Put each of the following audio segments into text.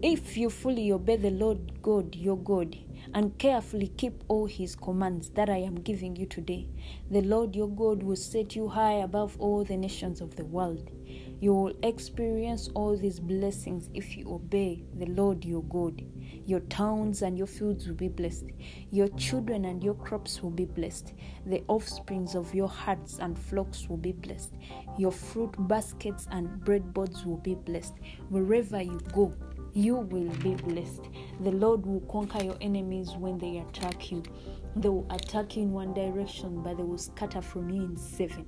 If you fully obey the Lord God, your God, and carefully keep all his commands that I am giving you today, the Lord your God will set you high above all the nations of the world. You will experience all these blessings if you obey the Lord your God. Your towns and your fields will be blessed. Your children and your crops will be blessed. The offsprings of your herds and flocks will be blessed. Your fruit baskets and breadboards will be blessed. Wherever you go, you will be blessed. The Lord will conquer your enemies when they attack you. They will attack you in one direction, but they will scatter from you in seven.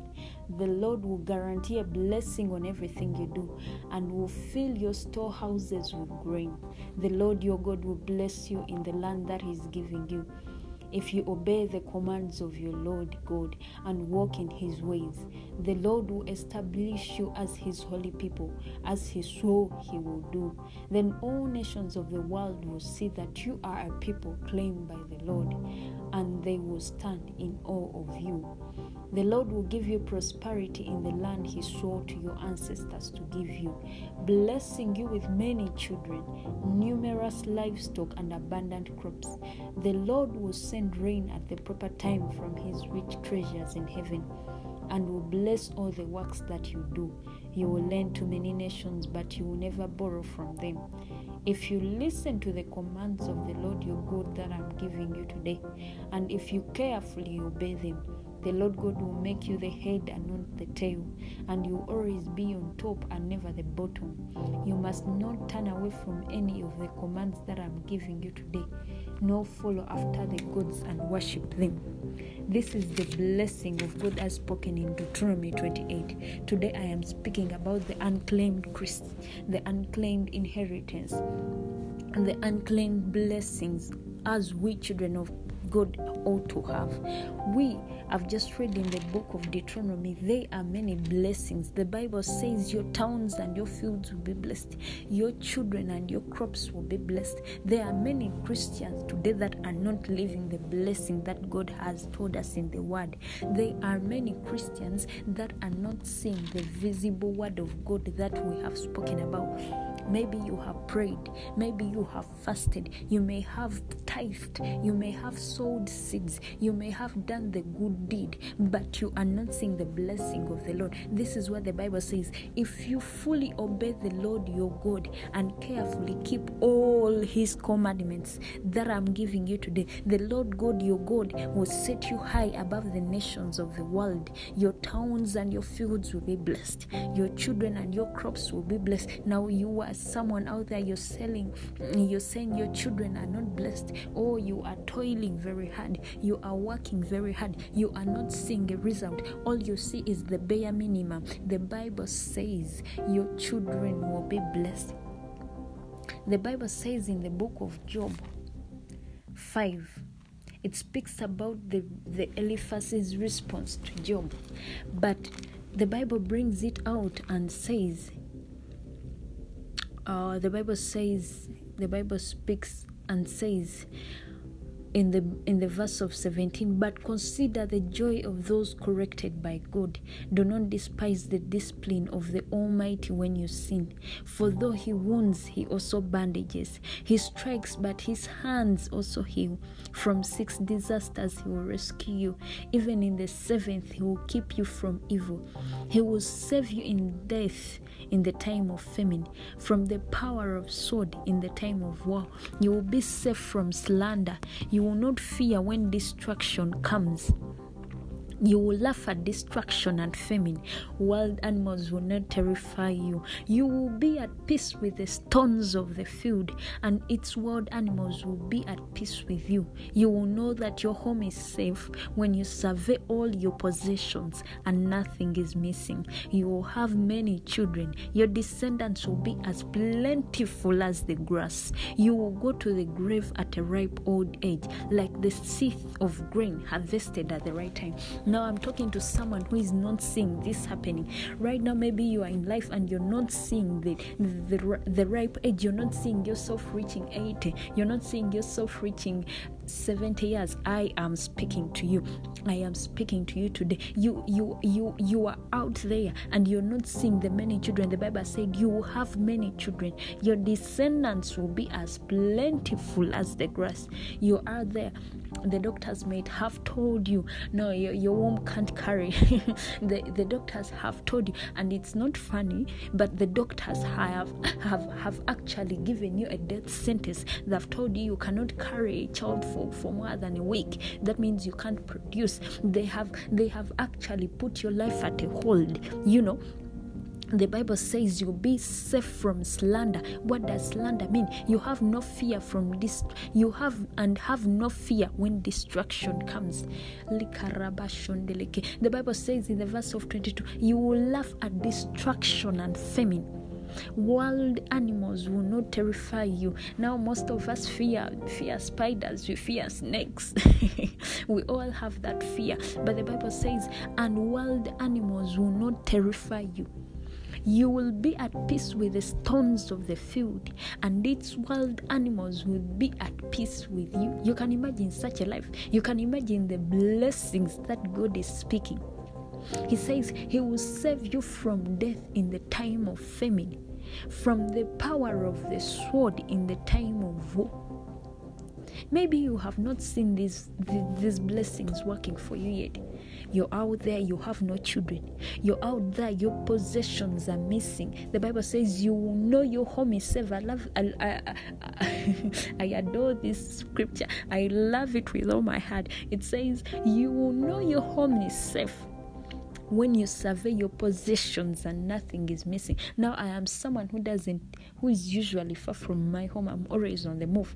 The Lord will guarantee a blessing on everything you do and will fill your storehouses with grain. The Lord your God will bless you in the land that He is giving you if you obey the commands of your Lord God and walk in his ways. The Lord will establish you as his holy people, as he swore he will do. Then all nations of the world will see that you are a people claimed by the Lord, and they will stand in awe of you. The Lord will give you prosperity in the land He swore to your ancestors to give you, blessing you with many children, numerous livestock, and abundant crops. The Lord will send rain at the proper time from His rich treasures in heaven and will bless all the works that you do. You will lend to many nations, but you will never borrow from them. If you listen to the commands of the Lord your God that I'm giving you today, and if you carefully obey them, the Lord God will make you the head and not the tail, and you always be on top and never the bottom. You must not turn away from any of the commands that I'm giving you today, nor follow after the gods and worship them. This is the blessing of God as spoken in Deuteronomy 28. Today I am speaking about the unclaimed Christ, the unclaimed inheritance, and the unclaimed blessings as we children of God ought to have. We have just read in the book of Deuteronomy, there are many blessings. The Bible says your towns and your fields will be blessed, your children and your crops will be blessed. There are many Christians today that are not living the blessing that God has told us in the Word. There are many Christians that are not seeing the visible Word of God that we have spoken about. Maybe you have prayed, maybe you have fasted, you may have tithed, you may have sowed seeds, you may have done the good deed, but you are not seeing the blessing of the Lord. This is what the Bible says if you fully obey the Lord your God and carefully keep all his commandments that I'm giving you today, the Lord God your God will set you high above the nations of the world. Your towns and your fields will be blessed, your children and your crops will be blessed. Now, you are someone out there, you're selling, you're saying your children are not blessed, or you are toiling very hard, you are working very hard, you are not seeing a result. All you see is the bare minimum. The Bible says your children will be blessed. The Bible says in the book of Job 5 it speaks about the, the Eliphaz's response to Job. But the Bible brings it out and says, uh, the Bible says, the Bible speaks and says, in the in the verse of 17 but consider the joy of those corrected by god. Do not despise the discipline of the almighty when you sin. For though he wounds he also bandages. He strikes but his hands also heal. From six disasters he will rescue you. Even in the seventh he will keep you from evil. He will save you in death in the time of famine, from the power of sword in the time of war. You will be safe from slander. You will not fear when destruction comes. You will laugh at destruction and famine. Wild animals will not terrify you. You will be at peace with the stones of the field, and its wild animals will be at peace with you. You will know that your home is safe when you survey all your possessions and nothing is missing. You will have many children. Your descendants will be as plentiful as the grass. You will go to the grave at a ripe old age, like the seed of grain harvested at the right time Now I'm talking to someone who is not seeing this happening. Right now, maybe you are in life and you're not seeing the, the, the, ripe age. You're not seeing yourself reaching 80. You're not seeing yourself reaching 70 years. I am speaking to you. I am speaking to you today. You you you you are out there and you're not seeing the many children. The bible said you will have many children. Your descendants will be as plentiful as the grass. You are there the doctors might have told you no your, your womb can't carry. The, the doctors have told you and it's not funny but the doctors have have have actually given you a death sentence. They've told you you cannot carry a child for, for more than a week. That means you can't produce. They have they have actually put your life at a hold you know the bible says you'll be safe from slander. What does slander mean? You have no fear from this you have and have no fear when destruction comes. The bible says in the verse of 22 you will laugh at destruction and famine. Wild animals will not terrify you. Now most of us fear fear spiders we fear snakes. We all have that fear. But the bible says and wild animals will not terrify you you will be at peace with the stones of the field, and its wild animals will be at peace with you. You can imagine such a life. You can imagine the blessings that God is speaking. He says He will save you from death in the time of famine, from the power of the sword in the time of war. Maybe you have not seen these, these blessings working for you yet. You're out there, you have no children. You're out there, your possessions are missing. The Bible says you will know your home is safe. I love, I, I, I, I adore this scripture. I love it with all my heart. It says you will know your home is safe when you survey your possessions and nothing is missing. Now, I am someone who doesn't, who is usually far from my home. I'm always on the move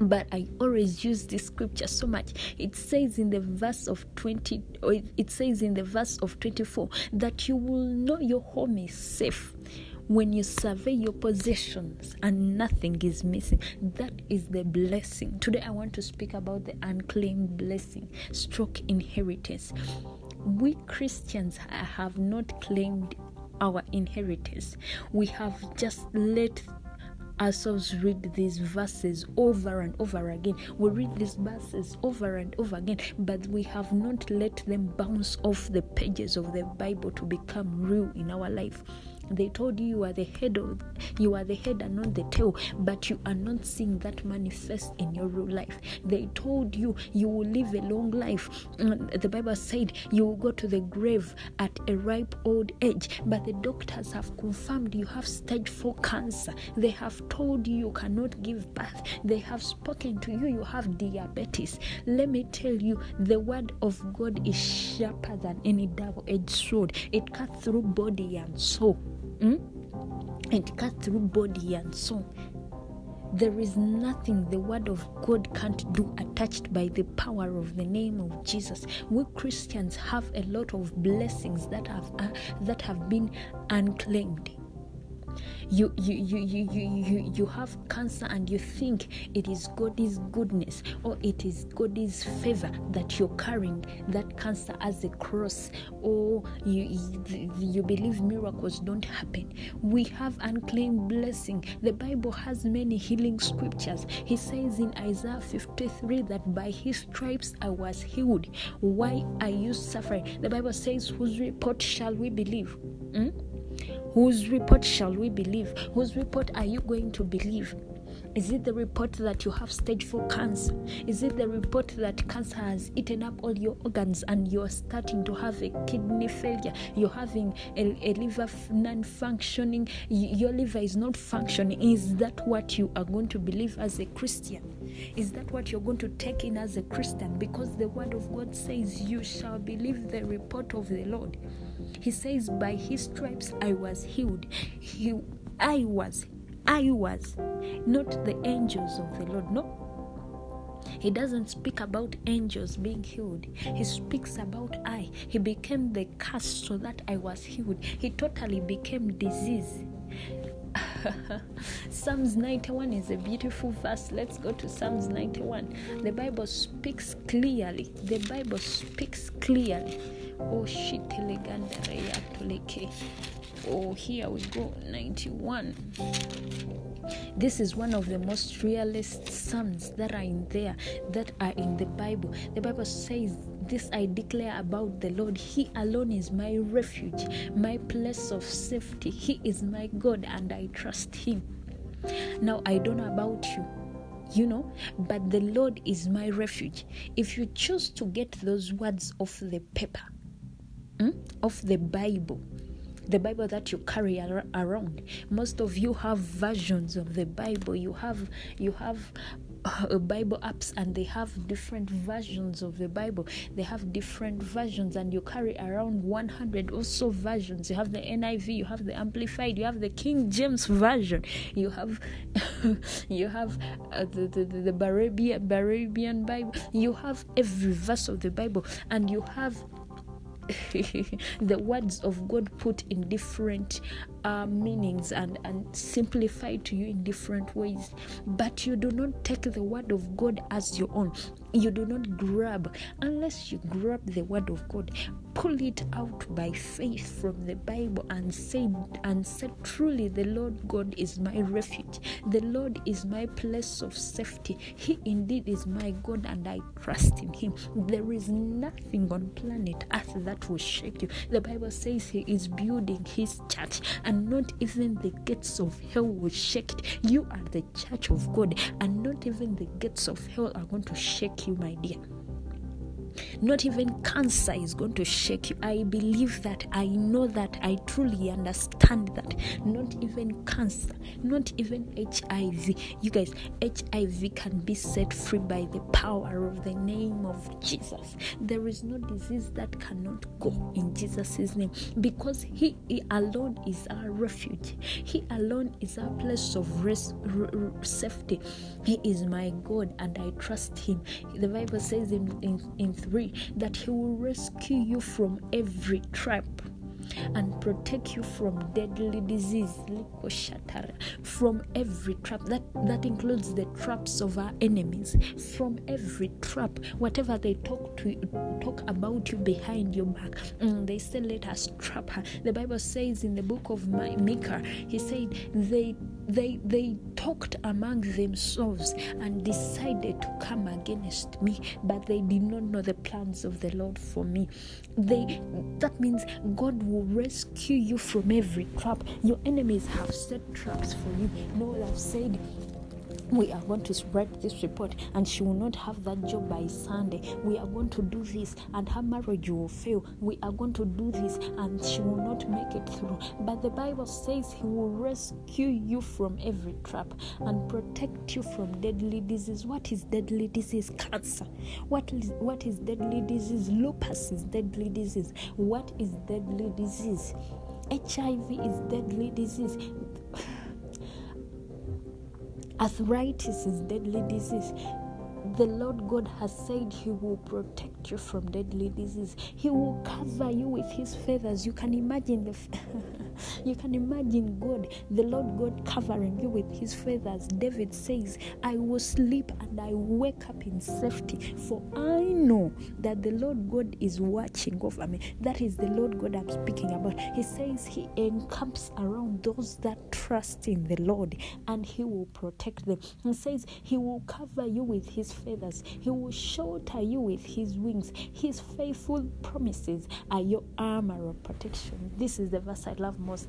but I always use this scripture so much. It says in the verse of 20, or it says in the verse of 24 that you will know your home is safe when you survey your possessions and nothing is missing. That is the blessing. Today, I want to speak about the unclaimed blessing, stroke inheritance. We Christians have not claimed our inheritance, we have just let ourselves read these verses over and over again. We read these verses over and over again, but we have not let them bounce off the pages of the Bible to become real in our life. They told you you are the head of you are the head and not the tail, but you are not seeing that manifest in your real life. They told you you will live a long life. The Bible said you will go to the grave at a ripe old age, but the doctors have confirmed you have stage four cancer. They have told you you cannot give birth. They have spoken to you you have diabetes. Let me tell you, the word of God is sharper than any double-edged sword. It cuts through body and soul. Mm? It cuts through body and soul. There is nothing the word of God can't do attached by the power of the name of Jesus. We Christians have a lot of blessings that have uh, that have been unclaimed you you you you you you, have cancer and you think it is god's goodness or it is god's favor that you're carrying that cancer as a cross or you you, you believe miracles don't happen. We have unclaimed blessing. The bible has many healing scriptures. He says in isaiah 53 that by his stripes i was healed. Why are you suffering? The bible says whose report shall we believe? Hmm? Whose report shall we believe? Whose report are you going to believe? Is it the report that you have stage 4 cancer? Is it the report that cancer has eaten up all your organs and you're starting to have a kidney failure? You're having a, a liver non functioning, your liver is not functioning. Is that what you are going to believe as a Christian? Is that what you're going to take in as a Christian? Because the word of God says, You shall believe the report of the Lord. He says, By his stripes I was healed. He, I was, I was, not the angels of the Lord. No. He doesn't speak about angels being healed. He speaks about I. He became the curse so that I was healed. He totally became disease. Psalms 91 is a beautiful verse. Let's go to Psalms 91. The Bible speaks clearly. The Bible speaks clearly. Oh, shit, Oh, here we go. 91. This is one of the most realist psalms that are in there, that are in the Bible. The Bible says, This I declare about the Lord. He alone is my refuge, my place of safety. He is my God, and I trust Him. Now, I don't know about you you know but the lord is my refuge if you choose to get those words off the paper mm, of the bible the Bible that you carry around. Most of you have versions of the Bible. You have you have uh, Bible apps and they have different versions of the Bible. They have different versions, and you carry around 100 or so versions. You have the NIV, you have the Amplified, you have the King James version, you have you have uh, the the, the, the Barabian, Barabian Bible. You have every verse of the Bible, and you have the words of God put in different uh, meanings and, and simplified to you in different ways. But you do not take the word of God as your own. You do not grab, unless you grab the word of God, pull it out by faith from the Bible and say and say truly the Lord God is my refuge. The Lord is my place of safety. He indeed is my God and I trust in him. There is nothing on planet earth that will shake you. The Bible says he is building his church and not even the gates of hell will shake it. You are the church of God and not even the gates of hell are going to shake you, my dear. Not even cancer is going to shake you. I believe that. I know that. I truly understand that. Not even cancer, not even HIV. You guys, HIV can be set free by the power of the name of Jesus. There is no disease that cannot go in Jesus' name because He, he alone is our refuge. He alone is our place of rest, r- r- safety. He is my God and I trust Him. The Bible says in, in, in 3 that He will rescue you from every trap and protect you from deadly disease from every trap that that includes the traps of our enemies from every trap whatever they talk to talk about you behind your back. Mm, they say let us trap her. The bible says in the book of micah he said they they they talked among themselves and decided to come against me but they did not know the plans of the lord for me. They that means god will rescue you from every trap. Your enemies have set traps for you. No i've said we are going to spread this report and she will not have that job by Sunday. We are going to do this and her marriage will fail. We are going to do this and she will not make it through. But the Bible says He will rescue you from every trap and protect you from deadly disease. What is deadly disease? Cancer. What is what is deadly disease? Lupus is deadly disease. What is deadly disease? HIV is deadly disease. Arthritis is deadly disease. The Lord God has said He will protect you from deadly disease. He will cover you with His feathers. You can imagine the. You can imagine God, the Lord God, covering you with his feathers. David says, I will sleep and I wake up in safety, for I know that the Lord God is watching over me. That is the Lord God I'm speaking about. He says he encamps around those that trust in the Lord and he will protect them. He says he will cover you with his feathers, he will shelter you with his wings. His faithful promises are your armor of protection. This is the verse I love most.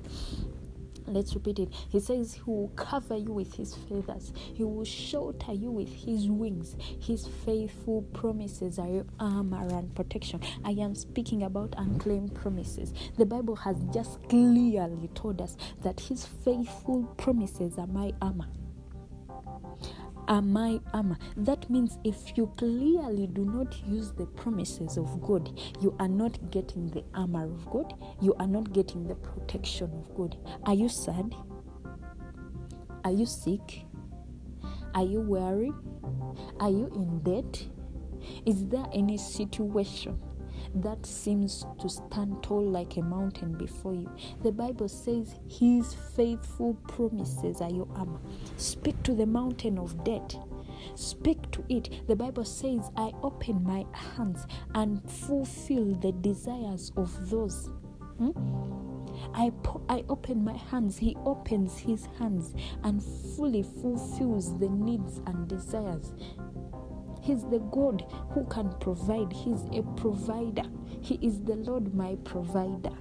Let's repeat it. He says, He will cover you with His feathers, He will shelter you with His wings. His faithful promises are your armor and protection. I am speaking about unclaimed promises. The Bible has just clearly told us that His faithful promises are my armor are my armor. That means if you clearly do not use the promises of God, you are not getting the armor of God, you are not getting the protection of God. Are you sad? Are you sick? Are you weary? Are you in debt? Is there any situation that seems to stand tall like a mountain before you. The Bible says his faithful promises are your armor. Speak to the mountain of debt. Speak to it. The Bible says, I open my hands and fulfill the desires of those. Hmm? I, po- I open my hands, he opens his hands and fully fulfills the needs and desires. He's the God who can provide, He's a provider. He is the Lord my provider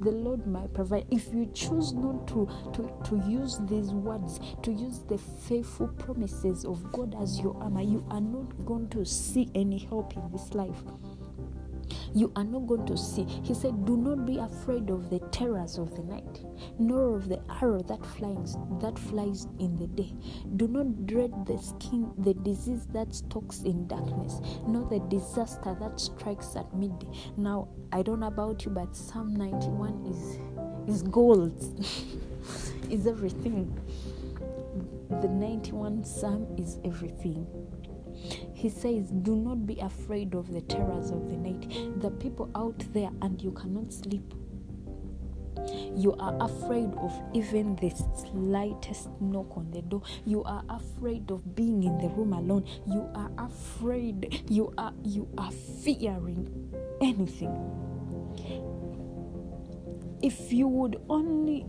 the Lord my provider. If you choose not to, to, to use these words, to use the faithful promises of God as your armor, you are not going to see any help in this life you are not going to see. He said, Do not be afraid of the terrors of the night, nor of the arrow that flies that flies in the day. Do not dread the skin, the disease that stalks in darkness, nor the disaster that strikes at midday. Now, I don't know about you, but Psalm 91 is is gold. is everything. The 91 Psalm is everything. He says, Do not be afraid of the terrors of the night. The people out there, and you cannot sleep. You are afraid of even the slightest knock on the door. You are afraid of being in the room alone. You are afraid. You are you are fearing anything. If you would only,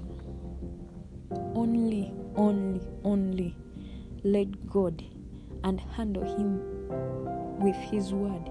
only, only, only let God and handle Him with His word,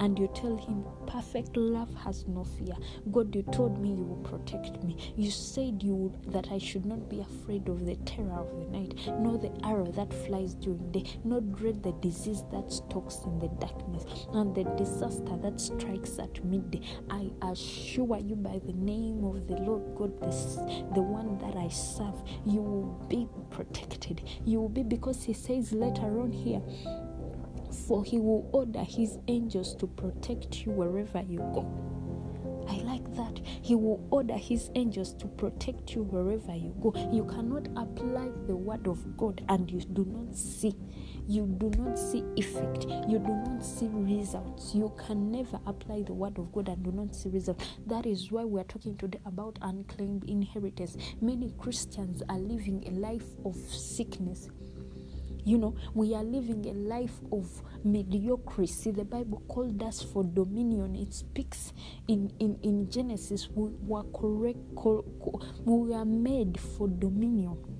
and you tell Him, Perfect love has no fear. God, you told me you will protect me. You said you would, that I should not be afraid of the terror of the night, nor the arrow that flies during day, nor dread the disease that stalks in the darkness, and the disaster that strikes at midday. I assure you by the name of the Lord God, this, the one that I serve, you will be protected. You will be because He says later on here for he will order his angels to protect you wherever you go. I like that. He will order his angels to protect you wherever you go. You cannot apply the word of God and you do not see. You do not see effect. You do not see results. You can never apply the word of God and do not see results. That is why we are talking today about unclaimed inheritance. Many Christians are living a life of sickness you know, we are living a life of mediocrity. The Bible called us for dominion. It speaks in, in, in Genesis, we were correct, we are made for dominion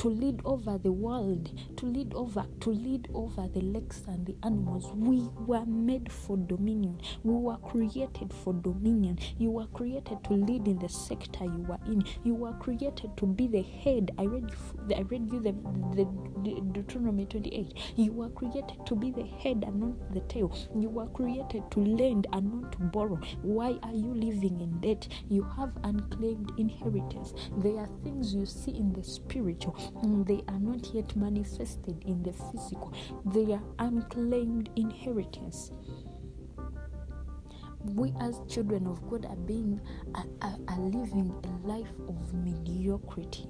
to lead over the world, to lead over, to lead over the lakes and the animals. We were made for dominion. We were created for dominion. You were created to lead in the sector you were in. You were created to be the head. I read, I read you the, the, the Deuteronomy 28. You were created to be the head and not the tail. You were created to lend and not to borrow. Why are you living in debt? You have unclaimed inheritance. There are things you see in the spiritual they are not yet manifested in the physical, they are unclaimed inheritance we as children of God are being are, are, living a life of mediocrity.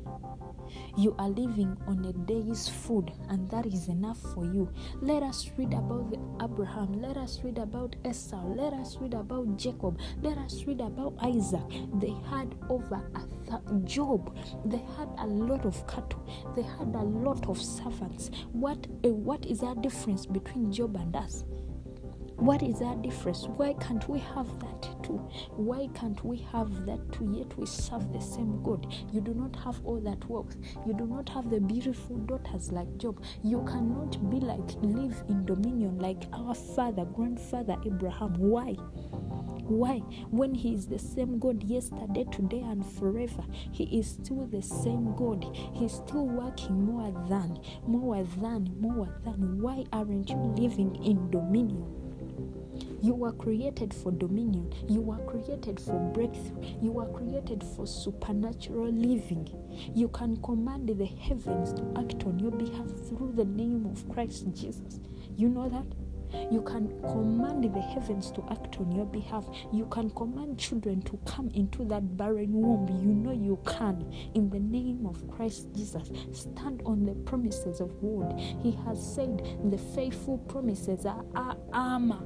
You are living on a day's food, and that is enough for you. Let us read about Abraham. Let us read about Esau. Let us read about Jacob. Let us read about Isaac. They had over a th- Job. They had a lot of cattle. They had a lot of servants. What uh, what is our difference between Job and us? What is that difference? Why can't we have that too? Why can't we have that too? Yet we serve the same God. You do not have all that wealth. You do not have the beautiful daughters like Job. You cannot be like live in dominion like our father, grandfather Abraham. Why? Why? When He is the same God yesterday, today, and forever, He is still the same God. He's still working more than, more than, more than. Why aren't you living in dominion? You were created for dominion. You were created for breakthrough. You were created for supernatural living. You can command the heavens to act on your behalf through the name of Christ Jesus. You know that? You can command the heavens to act on your behalf. You can command children to come into that barren womb. You know you can. In the name of Christ Jesus, stand on the promises of God. He has said the faithful promises are our armor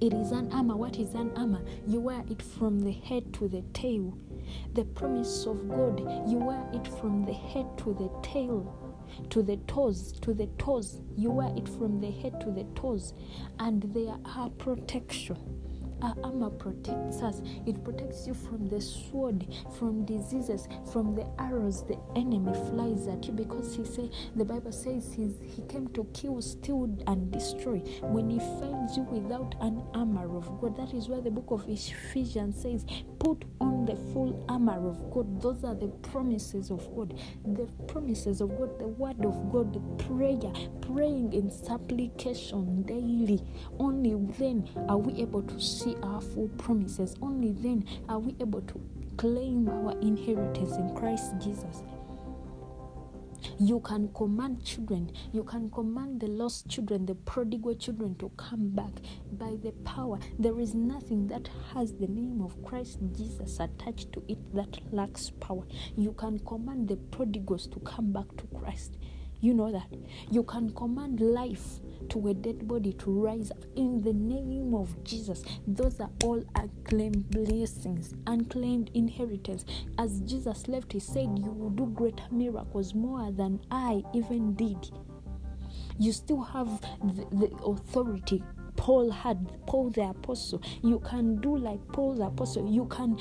It is an armor. What is an armor? You wear it from the head to the tail. The promise of God, you wear it from the head to the tail to the toes, to the toes. You wear it from the head to the toes, and there are protection. Our armor protects us. It protects you from the sword, from diseases, from the arrows the enemy flies at you. Because he say the Bible says he's, he came to kill, steal, and destroy. When he finds you without an armor of God, that is why the book of Ephesians says, "Put on the full armor of God." Those are the promises of God. The promises of God, the word of God, the prayer, praying in supplication daily. Only then are we able to see our full promises. Only then are we able to claim our inheritance in Christ Jesus. You can command children, you can command the lost children, the prodigal children to come back by the power. There is nothing that has the name of Christ Jesus attached to it that lacks power. You can command the prodigals to come back to Christ. You know that. You can command life to a dead body to rise up in the name of Jesus. Those are all unclaimed blessings, unclaimed inheritance. As Jesus left, he said, You will do greater miracles more than I even did. You still have the, the authority Paul had, Paul the apostle. You can do like Paul the apostle. You can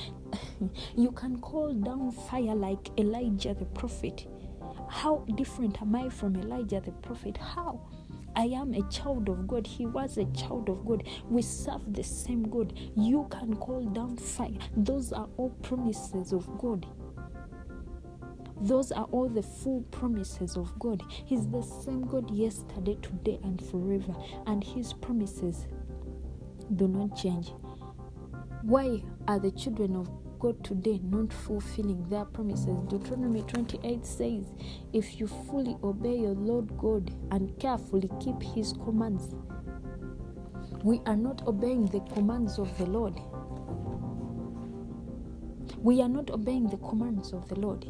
you can call down fire like Elijah the prophet. How different am I from Elijah the prophet? How? I am a child of God. He was a child of God. We serve the same God. You can call down fire. Those are all promises of God. Those are all the full promises of God. He's the same God yesterday, today, and forever. And His promises do not change. Why are the children of God today not fulfilling their promises. Deuteronomy 28 says, If you fully obey your Lord God and carefully keep his commands, we are not obeying the commands of the Lord. We are not obeying the commands of the Lord.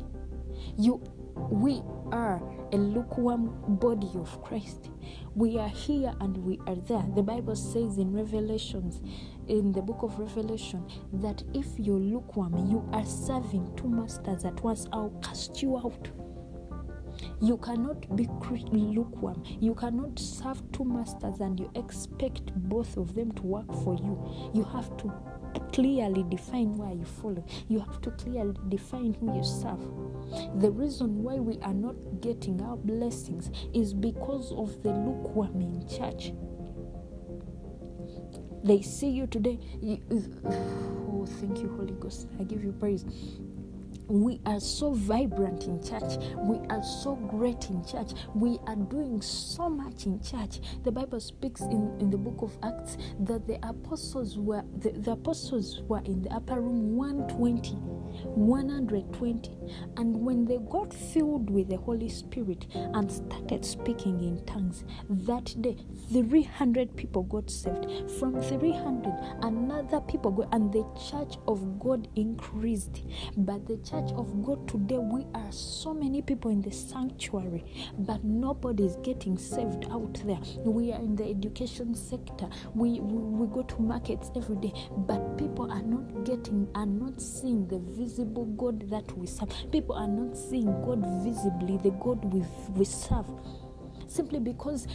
You we are a lukewarm body of Christ. We are here and we are there. The Bible says in Revelations in the book of Revelation that if you're lukewarm, you are serving two masters at once. I'll cast you out. You cannot be lukewarm. You cannot serve two masters and you expect both of them to work for you. You have to clearly define where you follow. You have to clearly define who you serve. The reason why we are not getting our blessings is because of the lukewarm in church. They see you today. You, oh, thank you, Holy Ghost. I give you praise we are so vibrant in church. We are so great in church. We are doing so much in church. The bible speaks in, in the book of acts that the apostles were the, the apostles were in the upper room 120 120 and when they got filled with the holy spirit and started speaking in tongues that day 300 people got saved. From 300 another people got and the church of god increased. But the church of god today we are so many people in the sanctuary but nobody is getting saved out there. We are in the education sector. We, we, we go to markets every day but people are not getting are not seeing the visible God that we serve. People are not seeing God visibly, the God we, we serve simply because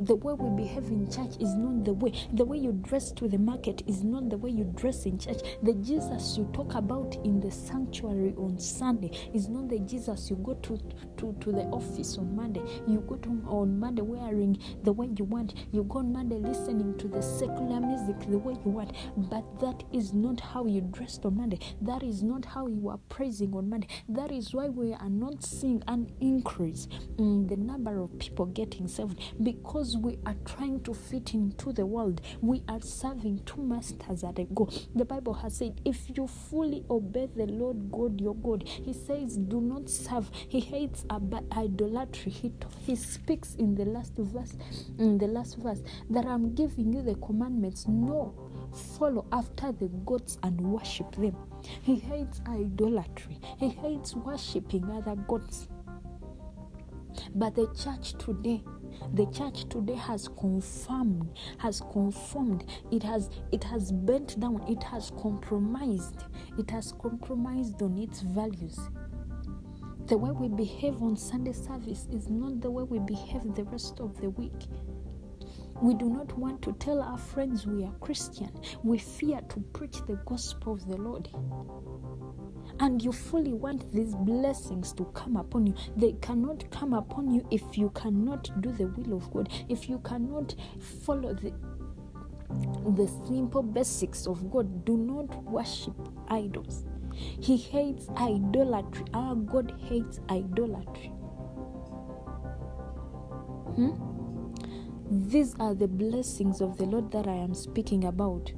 the way we behave in church is not the way. The way you dress to the market is not the way you dress in church. The Jesus you talk about in the sanctuary on Sunday is not the Jesus you go to, to, to the office on Monday. You go to on Monday wearing the way you want. You go on Monday listening to the secular music the way you want. But that is not how you dressed on Monday. That is not how you are praising on Monday. That is why we are not seeing an increase in the number of people getting saved because we are trying to fit into the world. We are serving two masters at a go. The Bible has said, if you fully obey the Lord God your God, He says, do not serve. He hates idolatry. He, he speaks in the last verse, in the last verse, that I'm giving you the commandments. No, follow after the gods and worship them. He hates idolatry. He hates worshiping other gods. But the church today, the church today has confirmed has confirmed, it has it has bent down. It has compromised. It has compromised on its values. The way we behave on sunday service is not the way we behave the rest of the week. We do not want to tell our friends we are Christian. We fear to preach the gospel of the Lord. And you fully want these blessings to come upon you. They cannot come upon you if you cannot do the will of God, if you cannot follow the the simple basics of God. Do not worship idols. He hates idolatry. Our God hates idolatry. Hmm? These are the blessings of the Lord that I am speaking about.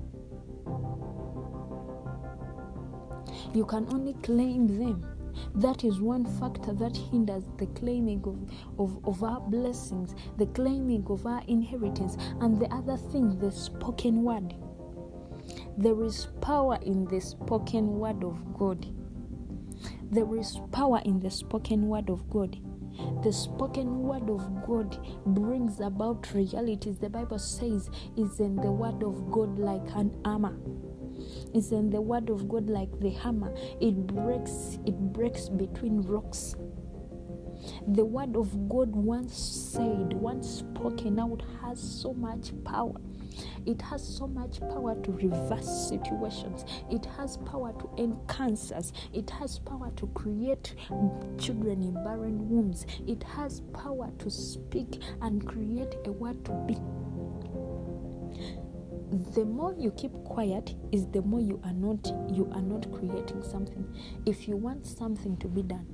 You can only claim them. That is one factor that hinders the claiming of, of, of our blessings, the claiming of our inheritance, and the other thing, the spoken word. There is power in the spoken word of God. There is power in the spoken word of God. The spoken word of God brings about realities. The Bible says, is in the word of God like an armor. Is in the word of God like the hammer. It breaks, it breaks between rocks. The word of God once said, once spoken out, has so much power. It has so much power to reverse situations. It has power to end cancers. It has power to create children in barren wombs. It has power to speak and create a word to be. The more you keep quiet is the more you are not you are not creating something. If you want something to be done,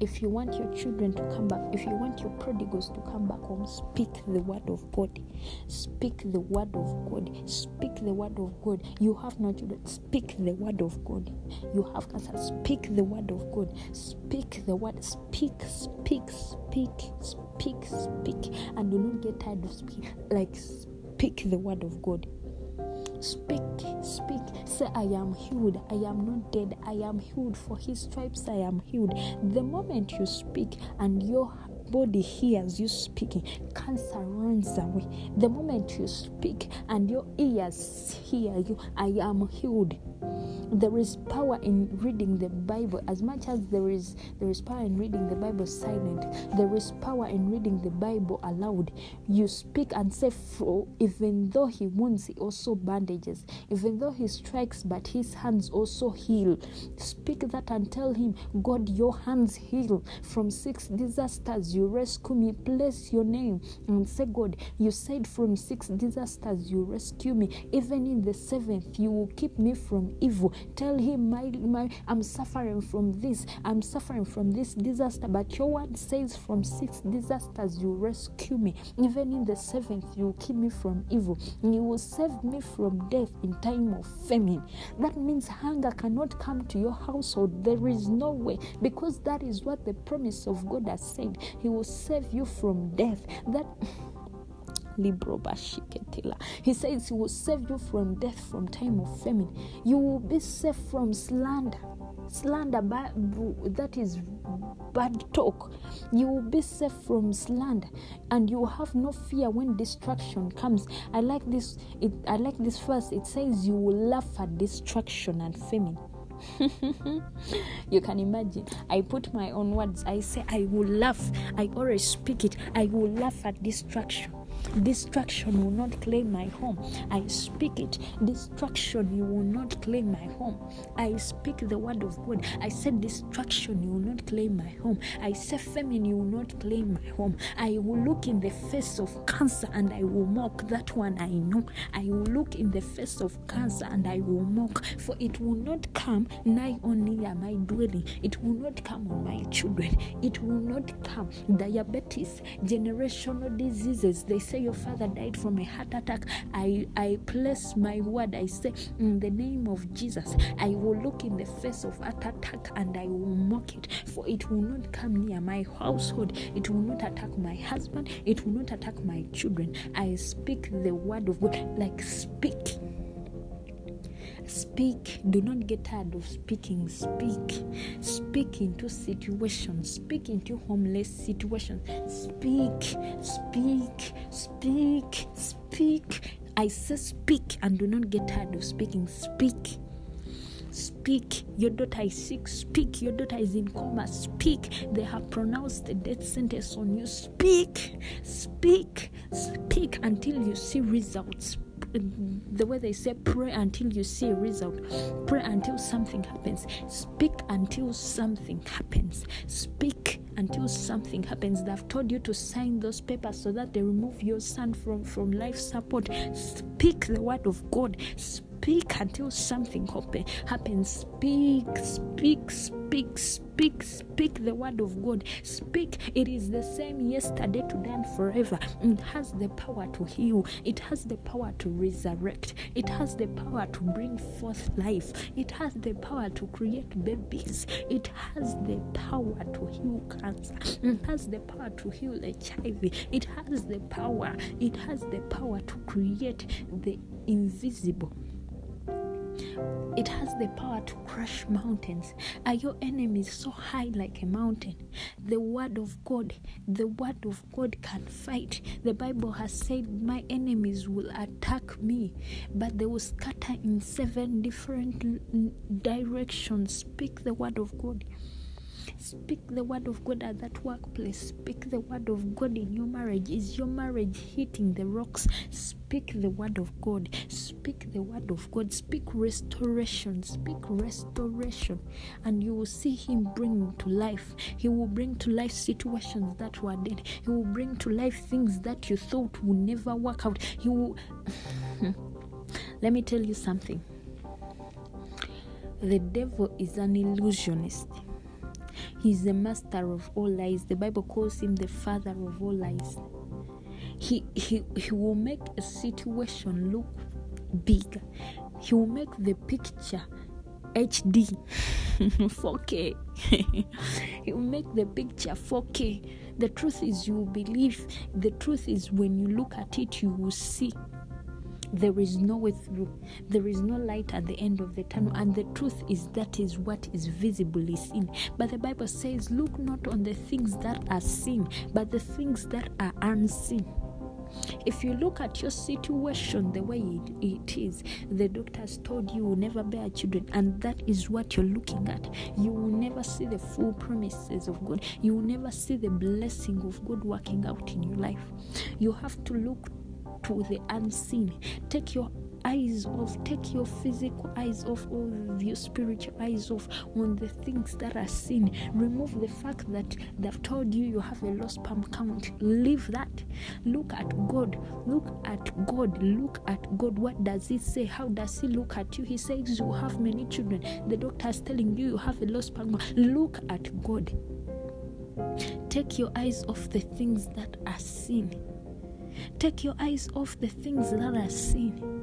if you want your children to come back, if you want your prodigals to come back home, speak the word of God. Speak the word of God. Speak the word of God. You have no children, speak the word of God. You have cancer, speak the word of God. Speak the word. Speak, speak, speak, speak, speak. And do not get tired of speaking. Like, speak the word of God. Speak, speak. Say, I am healed. I am not dead. I am healed. For his stripes, I am healed. The moment you speak and your body hears you speaking, cancer runs away. The moment you speak and your ears hear you, I am healed there is power in reading the bible as much as there is there is power in reading the bible silent. There is power in reading the bible aloud. You speak and say even though he wounds he also bandages. Even though he strikes but his hands also heal. Speak that and tell him god your hands heal. From six disasters you rescue me. Place your name and say god you said from six disasters you rescue me. Even in the seventh you will keep me from evil Tell him, my, my, I'm suffering from this. I'm suffering from this disaster. But your word says, from six disasters you rescue me. Even in the seventh, you keep me from evil. You will save me from death in time of famine. That means hunger cannot come to your household. There is no way because that is what the promise of God has said. He will save you from death. That he says he will save you from death from time of famine. You will be safe from slander. Slander that is bad talk. You will be safe from slander and you have no fear when destruction comes. I like this it, I like this verse. It says you will laugh at destruction and famine. you can imagine. I put my own words. I say, I will laugh. I always speak it. I will laugh at destruction. Destruction will not claim my home. I speak it. Destruction, you will not claim my home. I speak the word of God. I said, Destruction, you will not claim my home. I say, Famine, you will not claim my home. I will look in the face of cancer and I will mock that one I know. I will look in the face of cancer and I will mock, for it will not come nigh on near my dwelling. It will not come on my children. It will not come. Diabetes, generational diseases, they say your father died from a heart attack, I, I place my word. I say, in the name of Jesus, I will look in the face of heart attack and I will mock it, for it will not come near my household. It will not attack my husband. It will not attack my children. I speak the word of God, like speak Speak. Do not get tired of speaking. Speak. Speak into situations. Speak into homeless situations. Speak. Speak. Speak. Speak. I say speak and do not get tired of speaking. Speak. Speak. Your daughter is sick. Speak. Your daughter is in coma. Speak. They have pronounced the death sentence on you. Speak. Speak. Speak until you see results the way they say pray until you see a result. Pray until something happens. Speak until something happens. Speak until something happens. They've told you to sign those papers so that they remove your son from from life support. Speak the word of god. Speak until something happens. Speak, speak, speak, speak, speak speak the word of God. Speak. It is the same yesterday, today, and forever. It has the power to heal, it has the power to resurrect, it has the power to bring forth life, it has the power to create babies, it has the power to heal cancer, it has the power to heal HIV, it has the power, it has the power to create the invisible. It has the power to crush mountains. Are your enemies so high like a mountain? The word of God, the word of God can fight. The Bible has said, My enemies will attack me, but they will scatter in seven different directions. Speak the word of God. Speak the word of God at that workplace. Speak the word of God in your marriage. Is your marriage hitting the rocks? Speak the word of God. Speak the word of God. Speak restoration. Speak restoration. And you will see Him bring to life. He will bring to life situations that were dead. He will bring to life things that you thought would never work out. He will. Let me tell you something. The devil is an illusionist. He's the master of all lies. The Bible calls him the father of all lies. He, he, he will make a situation look big. He will make the picture HD 4K. he will make the picture 4K. The truth is, you will believe. The truth is, when you look at it, you will see there is no way through there is no light at the end of the tunnel and the truth is that is what is visibly seen but the bible says look not on the things that are seen but the things that are unseen if you look at your situation the way it, it is, the doctors told you will never bear children, and that is what you're looking at. You will never see the full promises of God. You will never see the blessing of God working out in your life. You have to look to the unseen. Take your eyes off, take your physical eyes off, of your spiritual eyes off on the things that are seen. Remove the fact that they've told you you have a lost sperm count. Leave that. Look at God. Look at God. Look at God. What does He say? How does He look at you? He says you have many children. The doctor is telling you you have a lost sperm. Look at God. Take your eyes off the things that are seen Take your eyes off the things that are seen.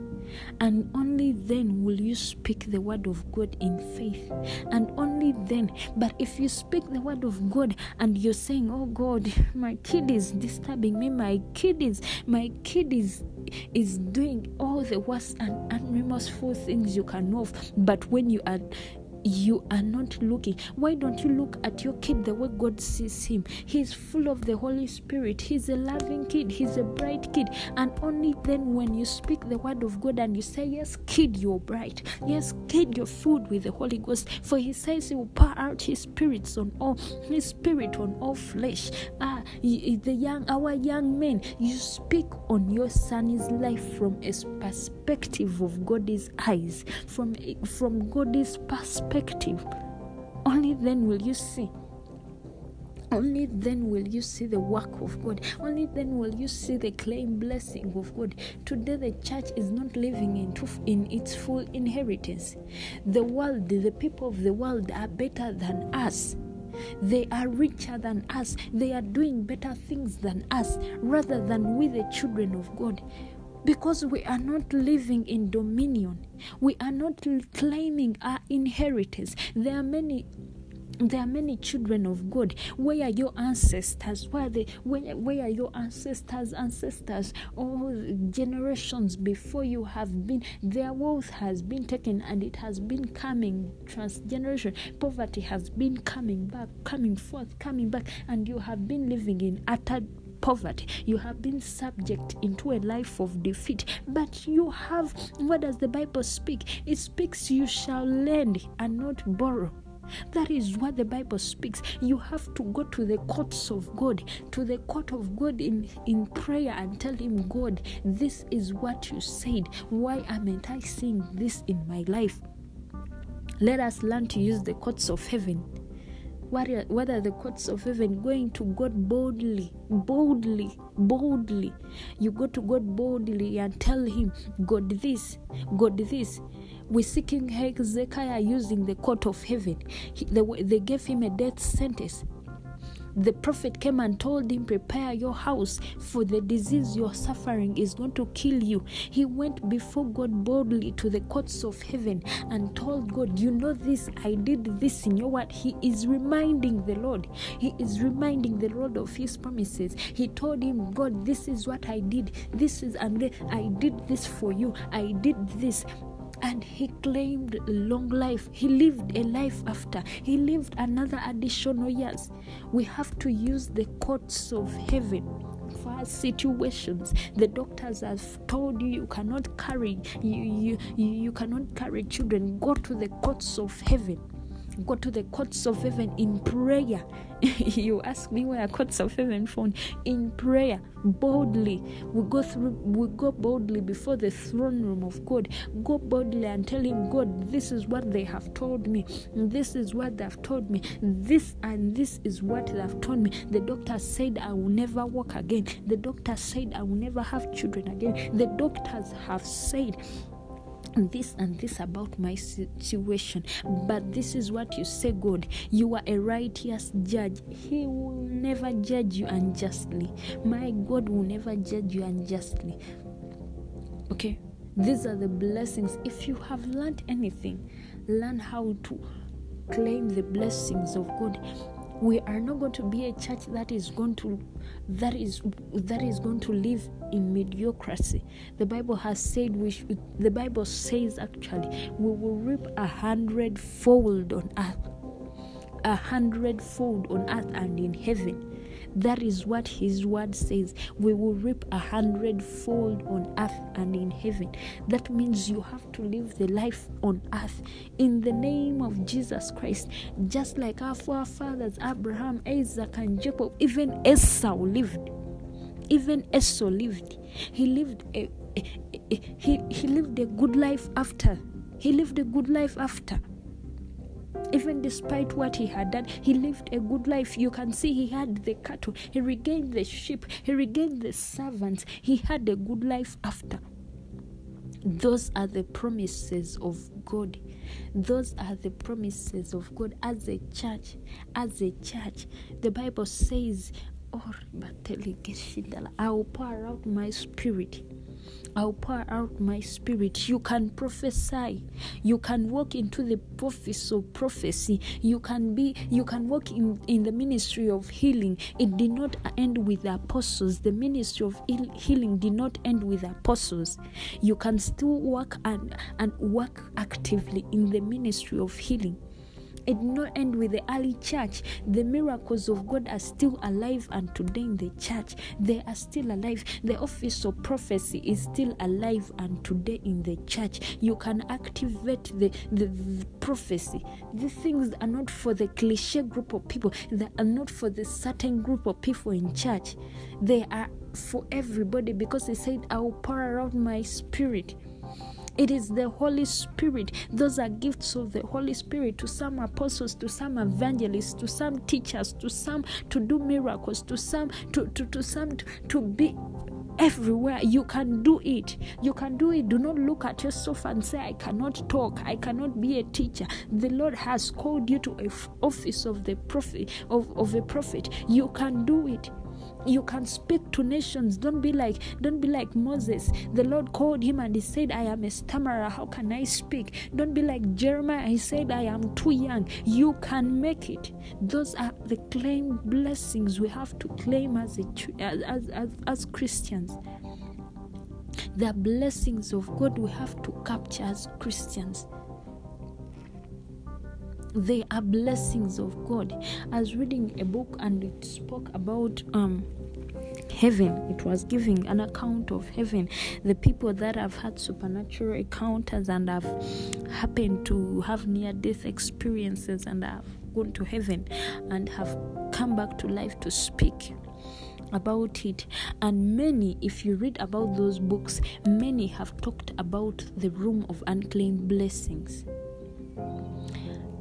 And only then will you speak the word of God in faith. And only then. But if you speak the word of God and you're saying, Oh God, my kid is disturbing me, my kid is my kid is is doing all the worst and unremorseful things you can know of. But when you are you are not looking. Why don't you look at your kid the way God sees him? He's full of the Holy Spirit. He's a loving kid. He's a bright kid. And only then, when you speak the word of God and you say, Yes, kid, you're bright. Yes, kid, you're filled with the Holy Ghost. For he says he will pour out his spirits on all his spirit on all flesh. Ah, the young our young men, you speak on your son's life from a perspective of God's eyes, from from God's perspective only then will you see. Only then will you see the work of God. Only then will you see the claim blessing of God. Today, the church is not living in, in its full inheritance. The world, the people of the world are better than us. They are richer than us. They are doing better things than us, rather than we, the children of God because we are not living in dominion. We are not claiming our inheritance. There are many there are many children of God. Where are your ancestors? Where are they? Where, where are your ancestors? Ancestors, all generations before you have been. Their wealth has been taken, and it has been coming transgeneration. Poverty has been coming back, coming forth, coming back, and you have been living in utter poverty you have been subject into a life of defeat but you have what does the bible speak it speaks you shall lend and not borrow that is what the Bible speaks. You have to go to the courts of God, to the court of God in, in prayer and tell Him, God, this is what you said. Why am I seeing this in my life? Let us learn to use the courts of heaven. What are, what are the courts of heaven? Going to God boldly, boldly, boldly. You go to God boldly and tell Him, God, this, God, this we seeking Hezekiah using the court of heaven. He, they, they gave him a death sentence. The prophet came and told him, Prepare your house, for the disease you're suffering is going to kill you. He went before God boldly to the courts of heaven and told God, You know this, I did this in your word. He is reminding the Lord. He is reminding the Lord of his promises. He told him, God, this is what I did. This is, and I did this for you. I did this and he claimed long life. He lived a life after. He lived another additional years. We have to use the courts of heaven for situations. The doctors have told you you cannot carry you, you, you cannot carry children. Go to the courts of heaven go to the courts of heaven in prayer. you ask me where courts of heaven phone in prayer boldly. We go through we go boldly before the throne room of God. Go boldly and tell him, God, this is what they have told me. This is what they've told me. This and this is what they've told me. The doctor said I will never walk again. The doctor said I will never have children again. The doctors have said this and this about my situation. But this is what you say god. You are a righteous judge. He will never judge you unjustly. My god will never judge you unjustly. Okay? These are the blessings. If you have learned anything learn how to claim the blessings of god we are not going to be a church that is going to that is that is going to live in mediocrity. The bible has said we the bible says actually we will reap a hundredfold on earth a hundredfold on earth and in heaven that is what his word says. We will reap a hundredfold on earth and in heaven. That means you have to live the life on earth in the name of Jesus Christ. Just like our forefathers, Abraham, Isaac, and Jacob, even Esau lived. Even Esau lived. He lived a, he, he lived a good life after. He lived a good life after even despite what he had done, he lived a good life. You can see he had the cattle, he regained the sheep, he regained the servants. He had a good life after. Those are the promises of God. Those are the promises of God as a church. As a church, the Bible says, oh, I will pour out my spirit I'll pour out my spirit. You can prophesy. You can walk into the office of prophecy. You can be you can walk in, in the ministry of healing. It did not end with the apostles. The ministry of healing did not end with apostles. You can still work and, and work actively in the ministry of healing it did not end with the early church. The miracles of God are still alive and today in the church. They are still alive. The office of prophecy is still alive and today in the church. You can activate the, the, the prophecy. These things are not for the cliche group of people, they are not for the certain group of people in church. They are for everybody because He said, I will pour out my spirit it is the Holy Spirit. Those are gifts of the Holy Spirit to some apostles, to some evangelists, to some teachers, to some to do miracles, to some to, to, to some to, to be everywhere. You can do it. You can do it. Do not look at yourself and say i cannot talk. I cannot be a teacher. The lord has called you to a f- office of the prophet of, of a prophet. You can do it you can speak to nations. Don't be like don't be like moses. The lord called him and he said i am a stammerer. How can i speak? Don't be like jeremiah. He said i am too young. You can make it. Those are the claim blessings we have to claim as a, as, as, as christians. The blessings of god we have to capture as christians they are blessings of god. I was reading a book and it spoke about um heaven. It was giving an account of heaven. The people that have had supernatural encounters and have happened to have near death experiences and have gone to heaven and have come back to life to speak about it. And many if you read about those books many have talked about the room of unclaimed blessings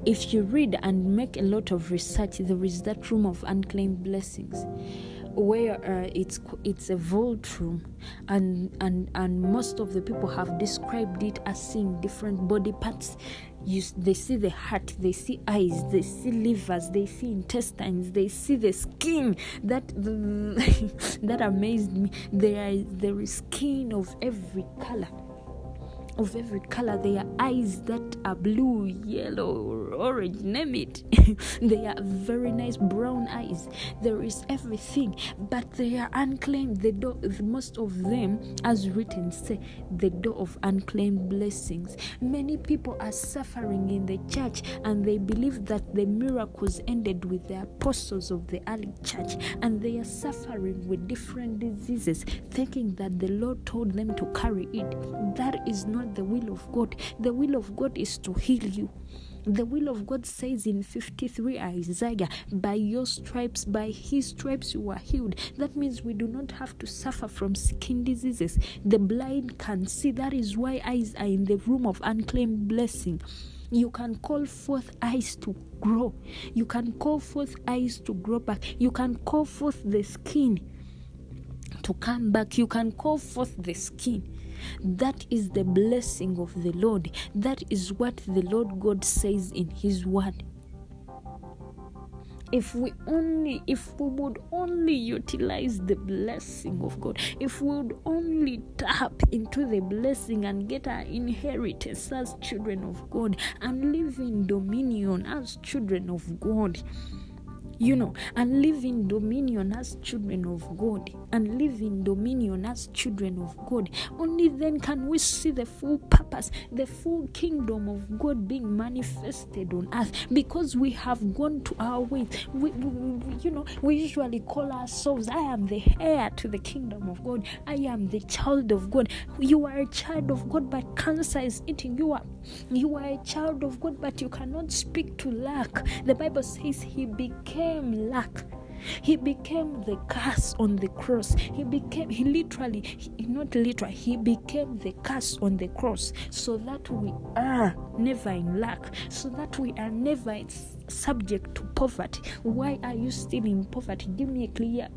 if you read and make a lot of research there is that room of unclaimed blessings where uh, it's it's a vault room and and and most of the people have described it as seeing different body parts. You, they see the heart they see eyes they see livers they see intestines they see the skin. That that amazed me. There is there is skin of every color of every color. They are eyes that are blue, yellow, orange, name it. they are very nice brown eyes. There is everything, but they are unclaimed. The door, most of them, as written, say the door of unclaimed blessings. Many people are suffering in the church and they believe that the miracles ended with the apostles of the early church and they are suffering with different diseases, thinking that the Lord told them to carry it. That is not the will of God. The will of God is to heal you. The will of God says in 53 Isaiah, by your stripes, by his stripes, you are healed. That means we do not have to suffer from skin diseases. The blind can see. That is why eyes are in the room of unclaimed blessing. You can call forth eyes to grow. You can call forth eyes to grow back. You can call forth the skin to come back. You can call forth the skin that is the blessing of the Lord. That is what the Lord God says in His word. If we only, if we would only utilize the blessing of God, if we would only tap into the blessing and get our inheritance as children of God and live in dominion as children of God you know, and live in dominion as children of God, and live in dominion as children of God. Only then can we see the full purpose, the full kingdom of God being manifested on earth because we have gone to our ways. We, we, you know, we usually call ourselves, I am the heir to the kingdom of God, I am the child of God. You are a child of God, but cancer is eating you up. You are a child of God, but you cannot speak to lack. The Bible says he became lack he became the curse on the cross. He became he literally he, not literally he became the curse on the cross so that we are never in lack so that we are never subject to poverty. Why are you still in poverty? Give me a clear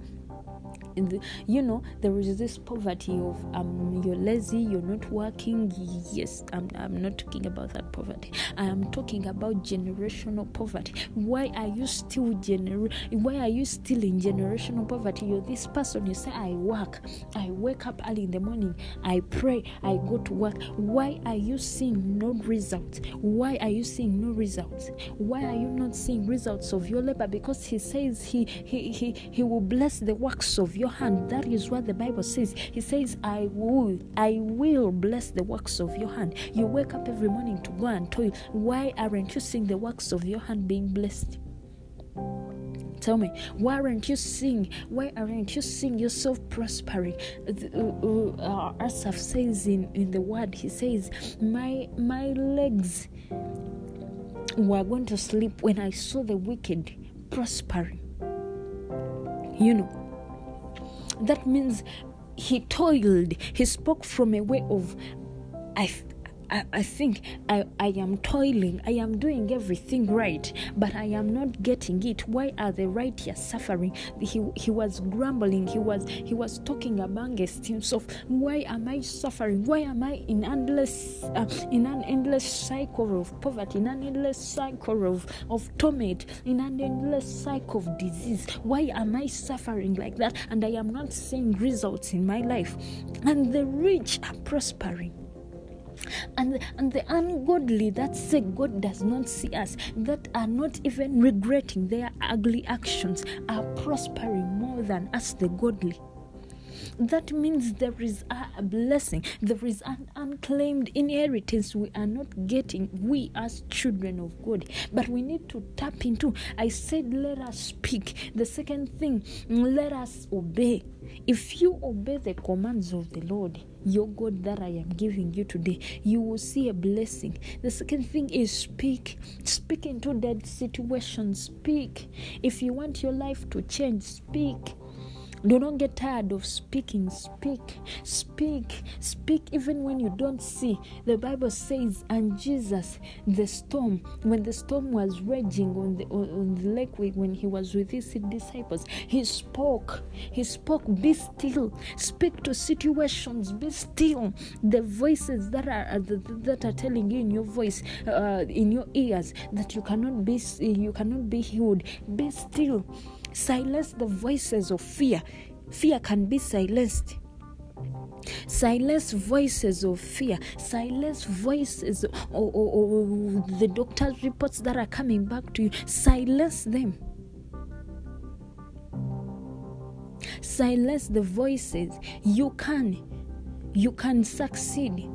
you know there is this poverty of um you're lazy you're not working. Yes I'm, I'm not talking about that poverty. I am talking about generational poverty. Why are you still gener why are you still in generational poverty? You're this person you say i work. I wake up early in the morning. I pray. I go to work. Why are you seeing no results? Why are you seeing no results? Why are you not seeing results of your labor? Because he says he he he, he will bless the works of your hand. That is what the Bible says. He says, I will, I will bless the works of your hand. You wake up every morning to go and toil. Why aren't you seeing the works of your hand being blessed? Tell me, why aren't you seeing? Why aren't you seeing yourself prospering? Uh, uh, Asaph says in, in the word, he says, My my legs were going to sleep when I saw the wicked prospering. You know, that means he toiled. He spoke from a way of i I, I think I, I am toiling, I am doing everything right, but I am not getting it. Why are the righteous suffering? He, he was grumbling, he was he was talking amongst himself. Why am I suffering? Why am I in endless uh, in an endless cycle of poverty, in an endless cycle of, of torment, in an endless cycle of disease? Why am I suffering like that? And I am not seeing results in my life. And the rich are prospering and and the ungodly that say God does not see us, that are not even regretting their ugly actions, are prospering more than us, the godly. That means there is a blessing, there is an unclaimed inheritance we are not getting, we as children of God. But we need to tap into. I said, let us speak. The second thing, let us obey. If you obey the commands of the Lord, your God that I am giving you today, you will see a blessing. The second thing is speak. Speak into that situation. Speak. If you want your life to change, speak. Do not get tired of speaking. Speak, speak, speak even when you don't see. The Bible says, and Jesus, the storm, when the storm was raging on the, on the lake when he was with his disciples, he spoke. He spoke, Be still. Speak to situations. Be still. The voices that are that are telling you in your voice, uh, in your ears, that you cannot be you cannot be healed. Be still silence the voices of fear. Fear can be silenced. Silence voices of fear, silence voices or, or, or the doctor's reports that are coming back to you. Silence them. Silence the voices. You can. You can succeed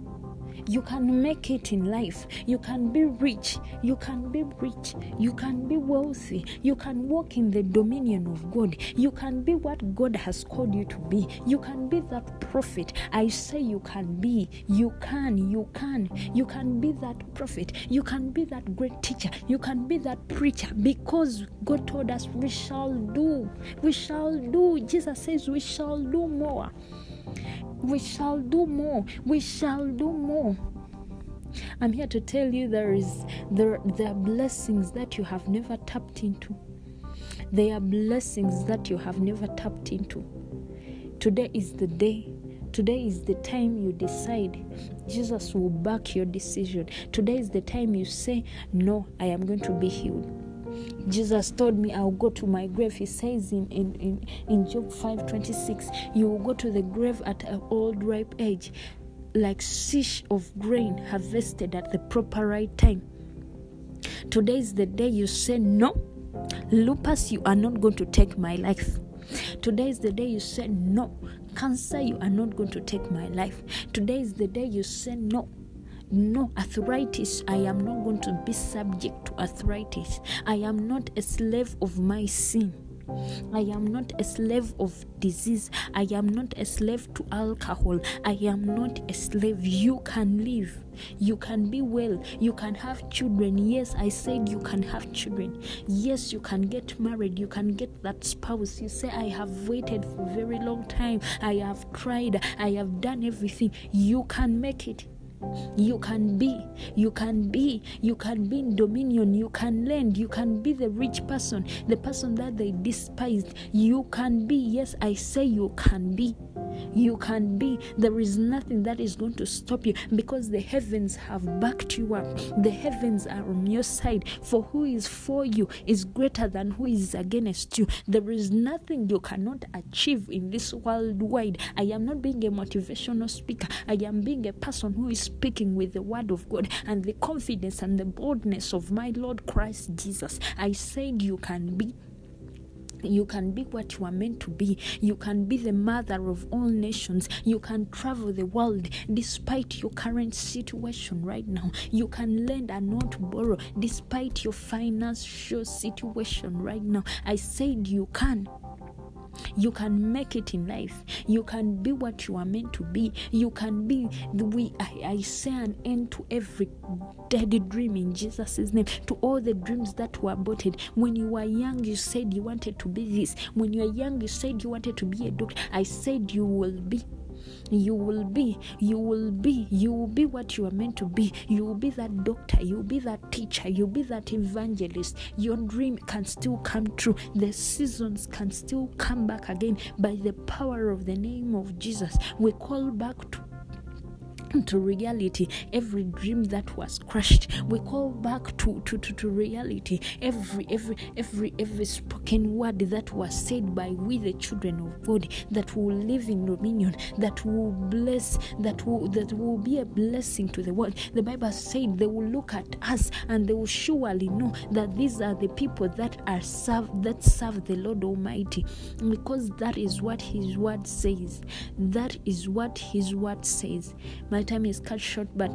you can make it in life. You can be rich. You can be rich. You can be wealthy. You can walk in the dominion of God. You can be what God has called you to be. You can be that prophet. I say you can be. You can. You can. You can be that prophet. You can be that great teacher. You can be that preacher because God told us we shall do. We shall do. Jesus says we shall do more. We shall do more. We shall do more. I'm here to tell you there is there, there are blessings that you have never tapped into. There are blessings that you have never tapped into. Today is the day. Today is the time you decide. Jesus will back your decision. Today is the time you say, No, I am going to be healed. Jesus told me I'll go to my grave. He says in, in, in, in Job 5:26, you will go to the grave at an old ripe age, like sish of grain harvested at the proper right time. Today is the day you say no. Lupus, you are not going to take my life. Today is the day you say no. Cancer, you are not going to take my life. Today is the day you say no no arthritis i am not going to be subject to arthritis i am not a slave of my sin I am not a slave of disease. I am not a slave to alcohol. I am not a slave. You can live. You can be well. You can have children. Yes, I said you can have children. Yes, you can get married. You can get that spouse. You say, I have waited for a very long time. I have tried. I have done everything. You can make it you can be you can be you can be in dominion you can lend you can be the rich person the person that they despised. You can be yes i say you can be you can be. There is nothing that is going to stop you because the heavens have backed you up. The heavens are on your side. For who is for you is greater than who is against you. There is nothing you cannot achieve in this world wide i am not being a motivational speaker. I am being a person who is speaking with the word of God and the confidence and the boldness of my Lord Christ Jesus. I said you can be you can be what you are meant to be. You can be the mother of all nations. You can travel the world despite your current situation right now. You can lend and not borrow despite your financial situation right now. I said you can. You can make it in life. You can be what you are meant to be. You can be the way I, I say an end to every dead dream in Jesus' name, to all the dreams that were aborted. When you were young, you said you wanted to be this. When you were young, you said you wanted to be a doctor. I said you will be You will be, you will be, you will be what you are meant to be. You will be that doctor, you will be that teacher, you'll be that evangelist. Your dream can still come true. The seasons can still come back again by the power of the name of Jesus. We call back to to reality every dream that was crushed we call back to, to, to, to reality. Every every every every spoken word that was said by we the children of god that will live in dominion that will bless that will that will be a blessing to the world. The bible said they will look at us and they will surely know that these are the people that are served that serve the lord almighty because that is what his word says. That is what his word says. My time is cut short, but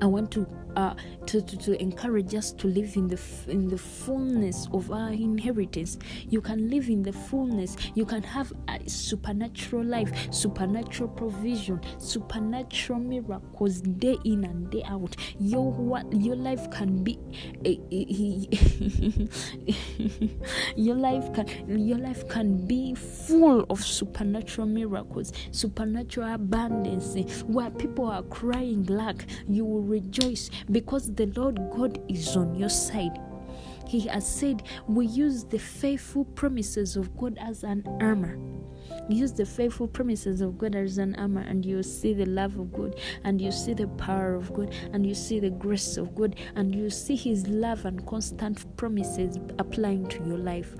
I want to uh, to, to, to encourage us to live in the in the fullness of our inheritance. You can live in the fullness. You can have a supernatural life, supernatural provision, supernatural miracles day in and day out. Your what your life can be eh, eh, your life can your life can be full of supernatural miracles, supernatural abundance eh, where people are crying lack. You will rejoice because the Lord God is on your side. He has said, We use the faithful promises of God as an armor. Use the faithful promises of God as an armor, and you see the love of God, and you see the power of God, and you see the grace of God, and you see His love and constant promises applying to your life.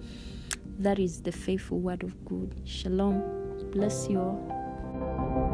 That is the faithful word of God. Shalom. Bless you all.